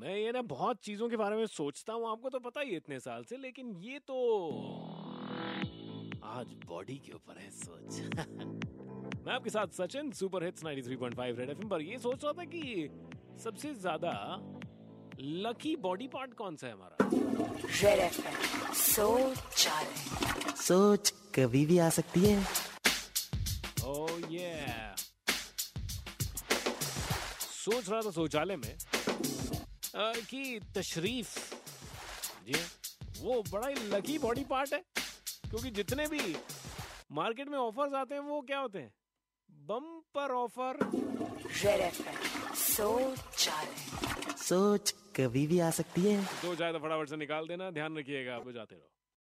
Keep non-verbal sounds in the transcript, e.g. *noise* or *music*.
मैं ये ना बहुत चीज़ों के बारे में सोचता हूँ आपको तो पता ही इतने साल से लेकिन ये तो आज बॉडी के ऊपर है सोच। *laughs* मैं आपके साथ Sachin super hits 93.5 red FM पर ये सोच रहा था कि सबसे ज़्यादा लकी बॉडी पार्ट कौन सा है हमारा? रेड एफएम सोच सोच कभी भी आ सकती है। ओ ये सोच रहा था शौचालय में। कि तशरीफ़। जी वो बड़ा ही लकी बॉडी पार्ट है क्योंकि जितने भी मार्केट में ऑफर्स आते हैं वो क्या होते हैं? बम्पर ऑफ़र सोच सोच कभी भी आ सकती है। दो चाहे तो फटाफट से निकाल देना ध्यान रखिएगा आप जाते रहो।